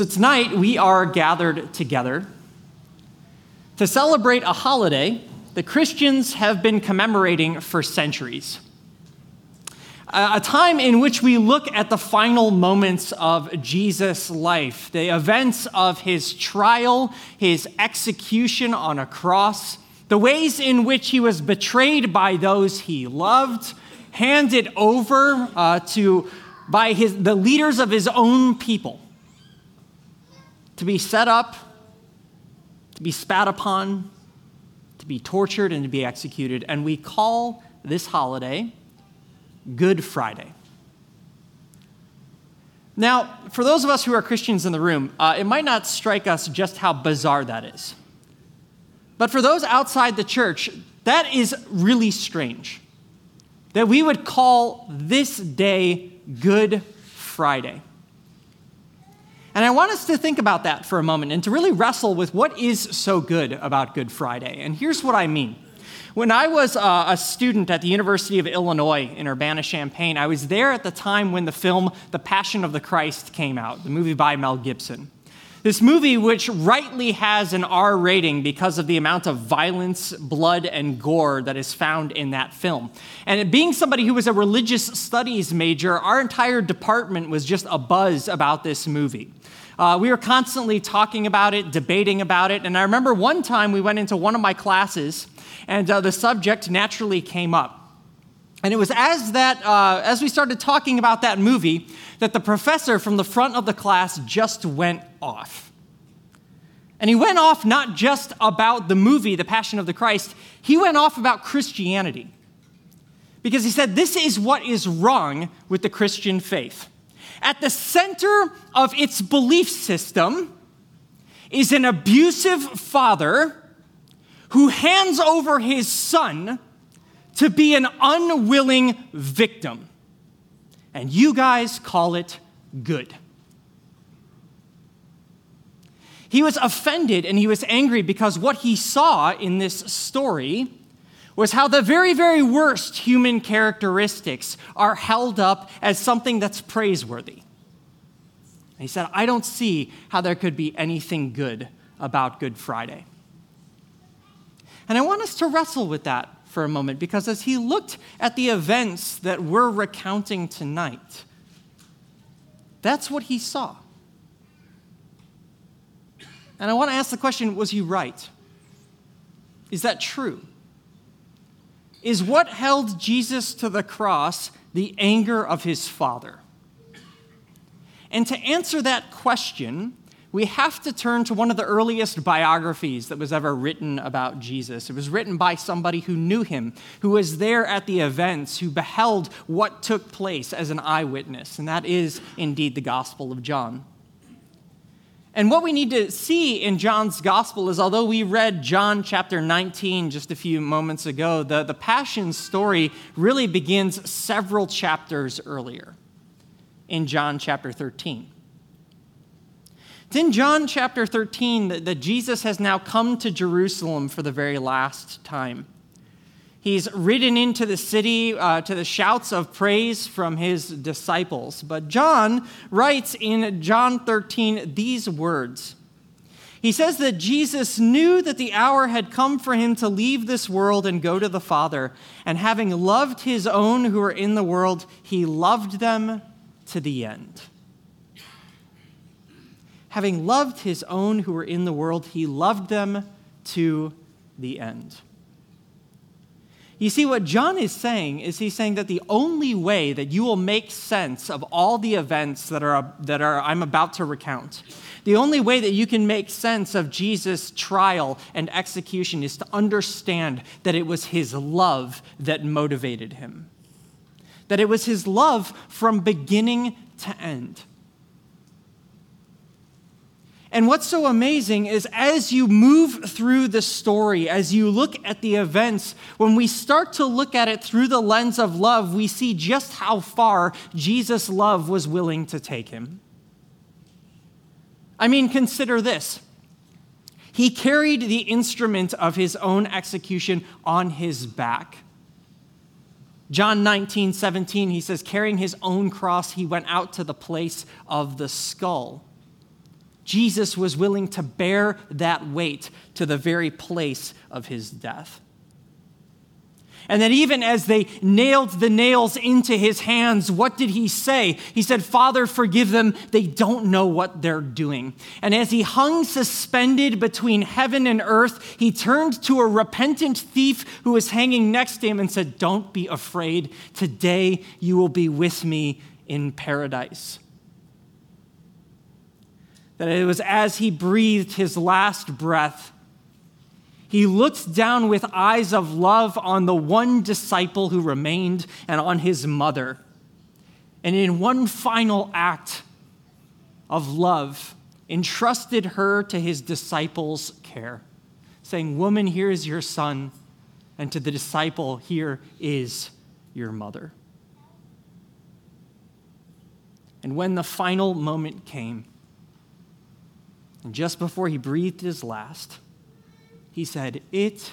So tonight we are gathered together to celebrate a holiday that Christians have been commemorating for centuries. A time in which we look at the final moments of Jesus' life, the events of his trial, his execution on a cross, the ways in which he was betrayed by those he loved, handed over uh, to by his, the leaders of his own people to be set up, to be spat upon, to be tortured, and to be executed. And we call this holiday Good Friday. Now, for those of us who are Christians in the room, uh, it might not strike us just how bizarre that is. But for those outside the church, that is really strange. That we would call this day Good Friday. And I want us to think about that for a moment and to really wrestle with what is so good about Good Friday. And here's what I mean. When I was uh, a student at the University of Illinois in Urbana Champaign, I was there at the time when the film The Passion of the Christ came out, the movie by Mel Gibson. This movie, which rightly has an R rating because of the amount of violence, blood, and gore that is found in that film. And being somebody who was a religious studies major, our entire department was just a buzz about this movie. Uh, we were constantly talking about it, debating about it. And I remember one time we went into one of my classes, and uh, the subject naturally came up. And it was as that, uh, as we started talking about that movie, that the professor from the front of the class just went off. And he went off not just about the movie, The Passion of the Christ, he went off about Christianity. Because he said, This is what is wrong with the Christian faith. At the center of its belief system is an abusive father who hands over his son to be an unwilling victim and you guys call it good. He was offended and he was angry because what he saw in this story was how the very, very worst human characteristics are held up as something that's praiseworthy. And he said, I don't see how there could be anything good about Good Friday. And I want us to wrestle with that for a moment because as he looked at the events that we're recounting tonight, that's what he saw. And I want to ask the question was he right? Is that true? Is what held Jesus to the cross the anger of his Father? And to answer that question, we have to turn to one of the earliest biographies that was ever written about Jesus. It was written by somebody who knew him, who was there at the events, who beheld what took place as an eyewitness, and that is indeed the Gospel of John. And what we need to see in John's gospel is although we read John chapter 19 just a few moments ago, the, the Passion story really begins several chapters earlier in John chapter 13. It's in John chapter 13 that, that Jesus has now come to Jerusalem for the very last time. He's ridden into the city uh, to the shouts of praise from his disciples. But John writes in John 13 these words. He says that Jesus knew that the hour had come for him to leave this world and go to the Father. And having loved his own who were in the world, he loved them to the end having loved his own who were in the world, he loved them to the end. You see, what John is saying is he's saying that the only way that you will make sense of all the events that, are, that are, I'm about to recount, the only way that you can make sense of Jesus' trial and execution is to understand that it was his love that motivated him. That it was his love from beginning to end. And what's so amazing is as you move through the story, as you look at the events, when we start to look at it through the lens of love, we see just how far Jesus' love was willing to take him. I mean, consider this. He carried the instrument of his own execution on his back. John 19, 17, he says, carrying his own cross, he went out to the place of the skull. Jesus was willing to bear that weight to the very place of his death. And that even as they nailed the nails into his hands, what did he say? He said, Father, forgive them. They don't know what they're doing. And as he hung suspended between heaven and earth, he turned to a repentant thief who was hanging next to him and said, Don't be afraid. Today you will be with me in paradise. That it was as he breathed his last breath he looked down with eyes of love on the one disciple who remained and on his mother. And in one final act of love, entrusted her to his disciples' care, saying, Woman, here is your son, and to the disciple, here is your mother. And when the final moment came, and just before he breathed his last, he said, It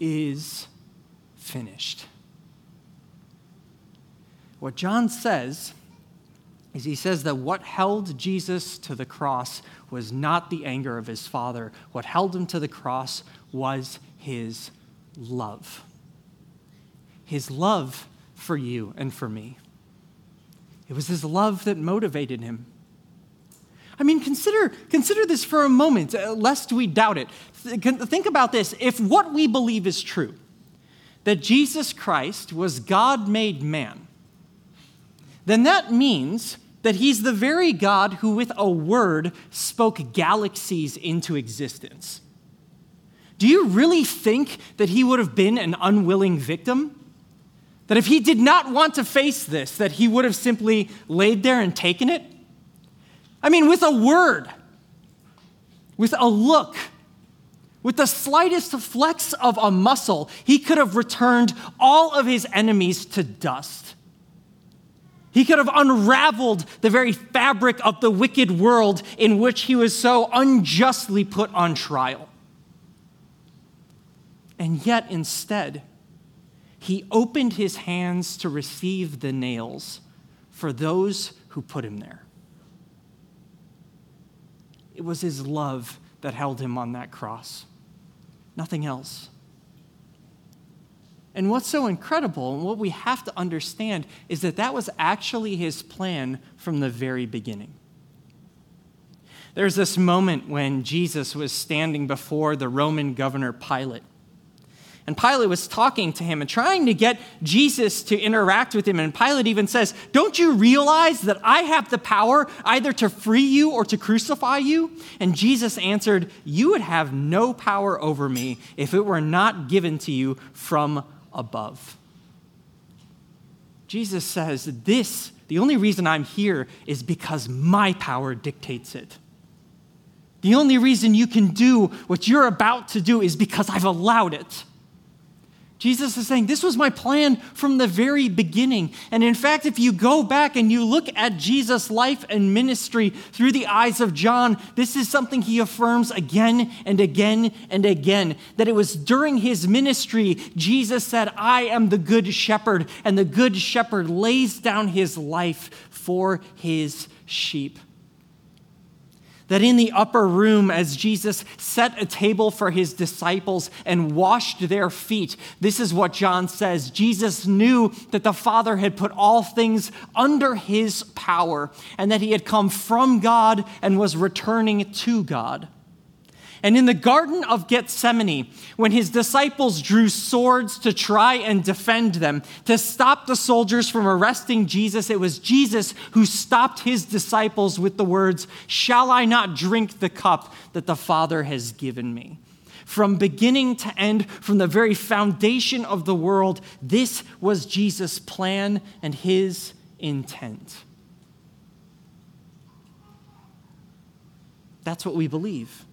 is finished. What John says is he says that what held Jesus to the cross was not the anger of his father. What held him to the cross was his love. His love for you and for me. It was his love that motivated him. I mean, consider, consider this for a moment, uh, lest we doubt it. Think about this. If what we believe is true, that Jesus Christ was God made man, then that means that he's the very God who, with a word, spoke galaxies into existence. Do you really think that he would have been an unwilling victim? That if he did not want to face this, that he would have simply laid there and taken it? I mean, with a word, with a look, with the slightest flex of a muscle, he could have returned all of his enemies to dust. He could have unraveled the very fabric of the wicked world in which he was so unjustly put on trial. And yet, instead, he opened his hands to receive the nails for those who put him there. It was his love that held him on that cross, nothing else. And what's so incredible, and what we have to understand, is that that was actually his plan from the very beginning. There's this moment when Jesus was standing before the Roman governor Pilate. And Pilate was talking to him and trying to get Jesus to interact with him. And Pilate even says, Don't you realize that I have the power either to free you or to crucify you? And Jesus answered, You would have no power over me if it were not given to you from above. Jesus says, This, the only reason I'm here is because my power dictates it. The only reason you can do what you're about to do is because I've allowed it. Jesus is saying, This was my plan from the very beginning. And in fact, if you go back and you look at Jesus' life and ministry through the eyes of John, this is something he affirms again and again and again. That it was during his ministry, Jesus said, I am the good shepherd, and the good shepherd lays down his life for his sheep that in the upper room, as Jesus set a table for his disciples and washed their feet, this is what John says Jesus knew that the Father had put all things under his power and that he had come from God and was returning to God. And in the Garden of Gethsemane, when his disciples drew swords to try and defend them, to stop the soldiers from arresting Jesus, it was Jesus who stopped his disciples with the words, Shall I not drink the cup that the Father has given me? From beginning to end, from the very foundation of the world, this was Jesus' plan and his intent. That's what we believe.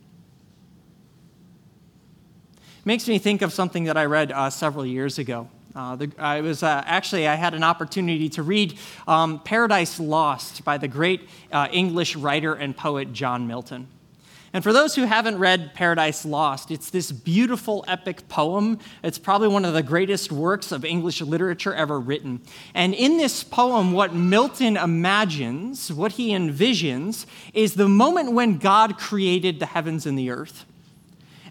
Makes me think of something that I read uh, several years ago. Uh, the, I was uh, actually I had an opportunity to read um, Paradise Lost by the great uh, English writer and poet John Milton. And for those who haven't read Paradise Lost, it's this beautiful epic poem. It's probably one of the greatest works of English literature ever written. And in this poem, what Milton imagines, what he envisions, is the moment when God created the heavens and the earth.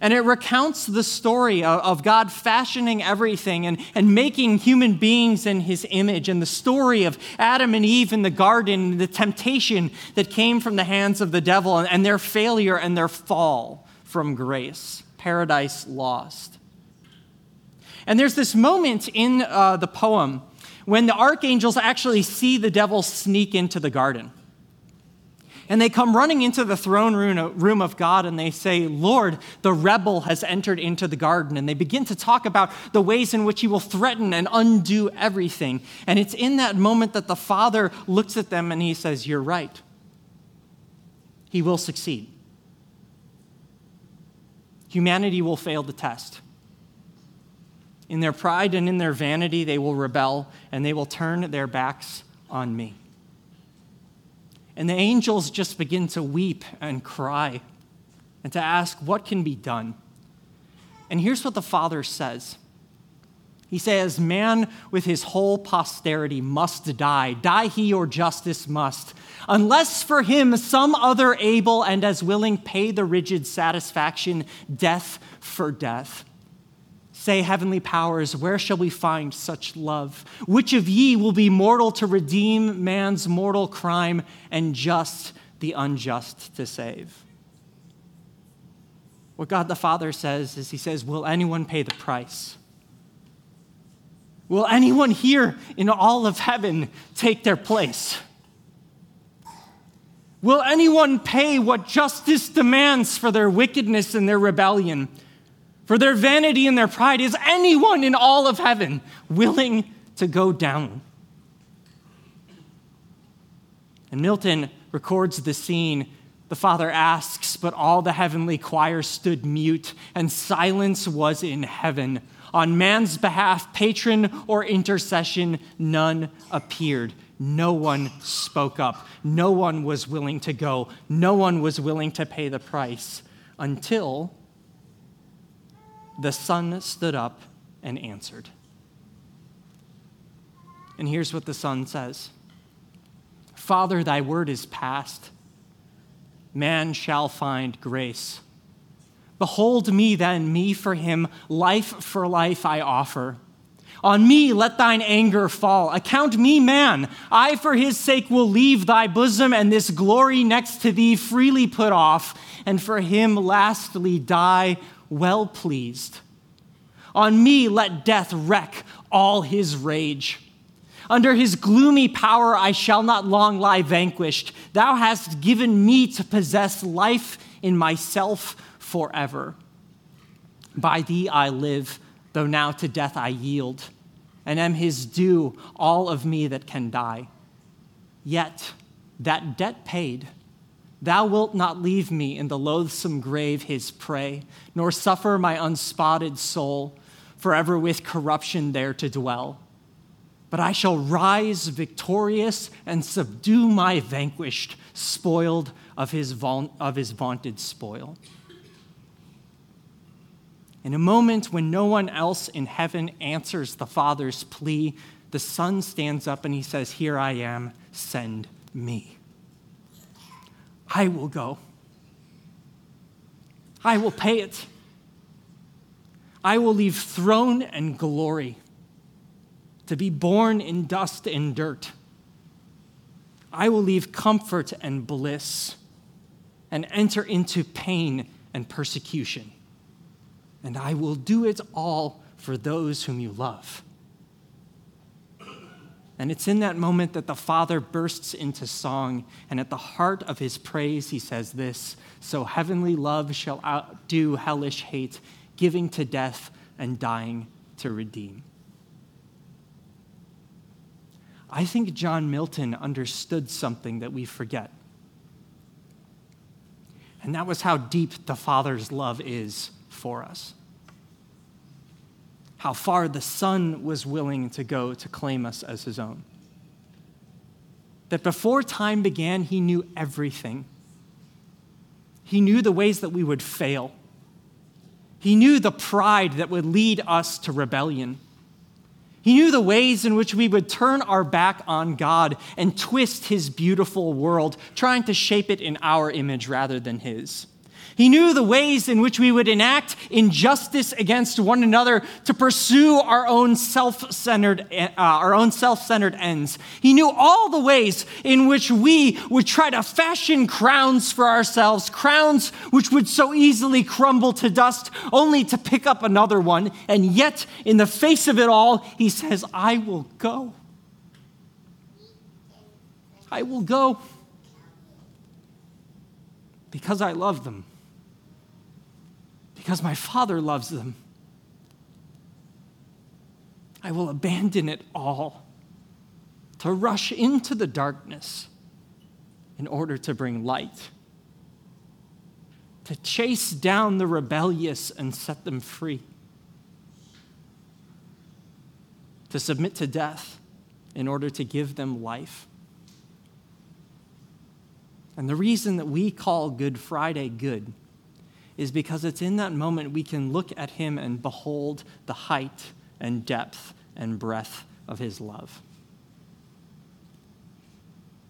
And it recounts the story of, God fashioning everything and, and making human beings in his image, and the story of Adam and Eve in the garden, the temptation that came from the hands of the devil, and, and their failure and their fall from grace. Paradise lost. And there's this moment in uh, the poem when the archangels actually see the devil sneak into the garden. And they come running into the throne room of God and they say, Lord, the rebel has entered into the garden. And they begin to talk about the ways in which he will threaten and undo everything. And it's in that moment that the Father looks at them and he says, You're right. He will succeed. Humanity will fail the test. In their pride and in their vanity, they will rebel and they will turn their backs on me. And the angels just begin to weep and cry and to ask, What can be done? And here's what the Father says He says, Man with his whole posterity must die. Die he or justice must. Unless for him some other able and as willing pay the rigid satisfaction, death for death. Say, heavenly powers, where shall we find such love? Which of ye will be mortal to redeem man's mortal crime and just the unjust to save? What God the Father says is, He says, Will anyone pay the price? Will anyone here in all of heaven take their place? Will anyone pay what justice demands for their wickedness and their rebellion? For their vanity and their pride, is anyone in all of heaven willing to go down? And Milton records the scene. The father asks, but all the heavenly choir stood mute, and silence was in heaven. On man's behalf, patron or intercession, none appeared. No one spoke up. No one was willing to go. No one was willing to pay the price until the son stood up and answered. And here's what the son says Father, thy word is past. Man shall find grace. Behold me then, me for him, life for life I offer. On me let thine anger fall. Account me man. I for his sake will leave thy bosom and this glory next to thee freely put off, and for him lastly die well pleased. On me let death wreak all his rage. Under his gloomy power I shall not long lie vanquished. Thou hast given me to possess life in myself forever. By thee I live, though now to death I yield, and am his due, all of me that can die. Yet, that debt paid, Thou wilt not leave me in the loathsome grave his prey, nor suffer my unspotted soul forever with corruption there to dwell. But I shall rise victorious and subdue my vanquished, spoiled of his, va- of his vaunted spoil. In a moment when no one else in heaven answers the Father's plea, the Son stands up and he says, Here I am, send me. I will go. I will pay it. I will leave throne and glory to be born in dust and dirt. I will leave comfort and bliss and enter into pain and persecution. And I will do it all for those whom you love. And it's in that moment that the Father bursts into song, and at the heart of his praise, he says this So heavenly love shall outdo hellish hate, giving to death and dying to redeem. I think John Milton understood something that we forget. And that was how deep the Father's love is for us how far the Son was willing to go to claim us as his own. That before time began, he knew everything. He knew the ways that we would fail. He knew the pride that would lead us to rebellion. He knew the ways in which we would turn our back on God and twist His beautiful world, trying to shape it in our image rather than His. He knew the ways in which we would enact injustice against one another to pursue our own self-centered, uh, our own self-centered ends. He knew all the ways in which we would try to fashion crowns for ourselves, crowns which would so easily crumble to dust, only to pick up another one. And yet, in the face of it all, he says, I will go. I will go because I love them because my Father loves them. I will abandon it all to rush into the darkness in order to bring light, to chase down the rebellious and set them free, to submit to death in order to give them life. And the reason that we call Good Friday good is because it's in that moment we can look at him and behold the height and depth and breadth of his love.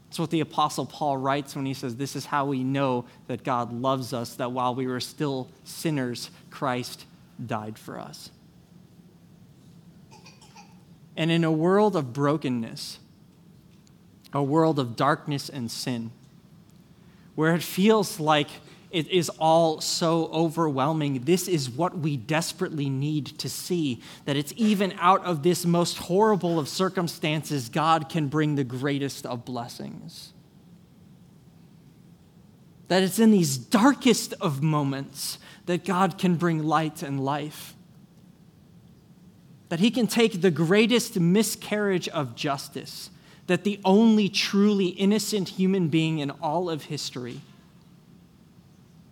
That's what the Apostle Paul writes when he says, This is how we know that God loves us, that while we were still sinners, Christ died for us. And in a world of brokenness, a world of darkness and sin, where it feels like it is all so overwhelming. This is what we desperately need to see that it's even out of this most horrible of circumstances, God can bring the greatest of blessings. That it's in these darkest of moments that God can bring light and life. That He can take the greatest miscarriage of justice, that the only truly innocent human being in all of history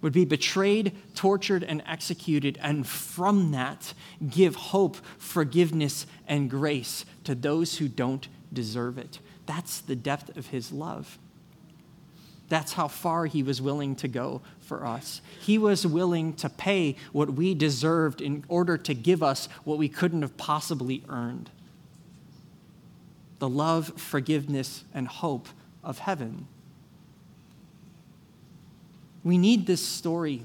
would be betrayed, tortured, and executed, and from that give hope, forgiveness, and grace to those who don't deserve it. That's the depth of his love. That's how far he was willing to go for us. He was willing to pay what we deserved in order to give us what we couldn't have possibly earned the love, forgiveness, and hope of heaven. We need this story.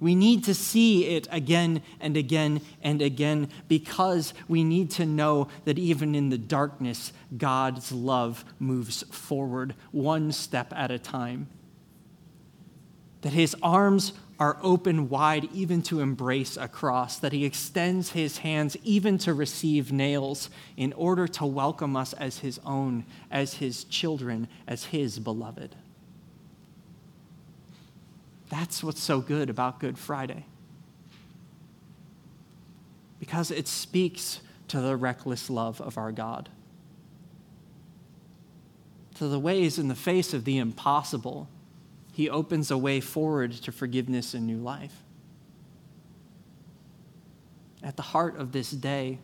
We need to see it again and again and again because we need to know that even in the darkness, God's love moves forward one step at a time. That his arms are open wide even to embrace a cross, that he extends his hands even to receive nails in order to welcome us as his own, as his children, as his beloved. That's what's so good about Good Friday. Because it speaks to the reckless love of our God, to the ways in the face of the impossible. He opens a way forward to forgiveness and new life. At the heart of this day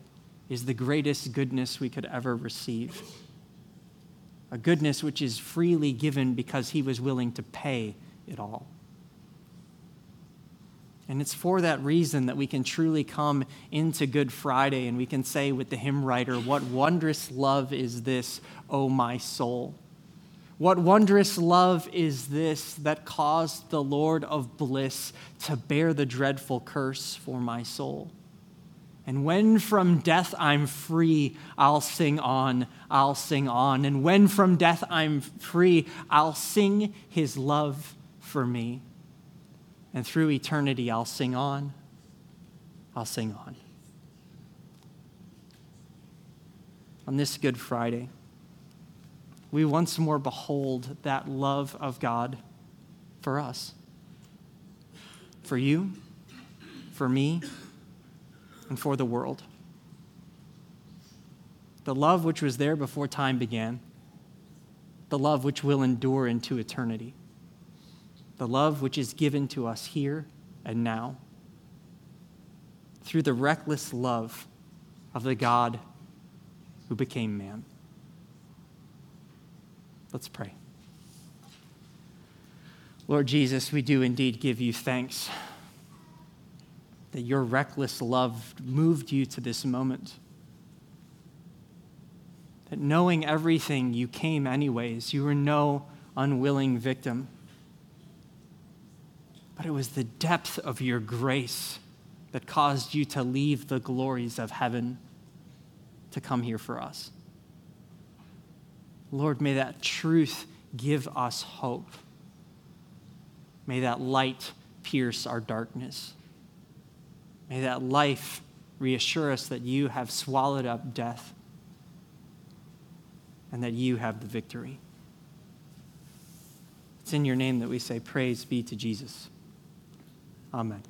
is the greatest goodness we could ever receive. A goodness which is freely given because he was willing to pay it all. And it's for that reason that we can truly come into Good Friday and we can say with the hymn writer, What wondrous love is this, O my soul? What wondrous love is this that caused the Lord of bliss to bear the dreadful curse for my soul? And when from death I'm free, I'll sing on, I'll sing on. And when from death I'm free, I'll sing his love for me. And through eternity, I'll sing on. I'll sing on. On this Good Friday, we once more behold that love of God for us, for you, for me, and for the world. The love which was there before time began, the love which will endure into eternity the love which is given to us here and now through the reckless love of the God who became man. Let's pray. Lord Jesus, we do indeed give you thanks that your reckless love moved you to this moment. That knowing everything, you came anyways. You were no unwilling victim. But it was the depth of your grace that caused you to leave the glories of heaven to come here for us. Lord, may that truth give us hope. May that light pierce our darkness. May that life reassure us that you have swallowed up death and that you have the victory. It's in your name that we say, Praise be to Jesus. Amen.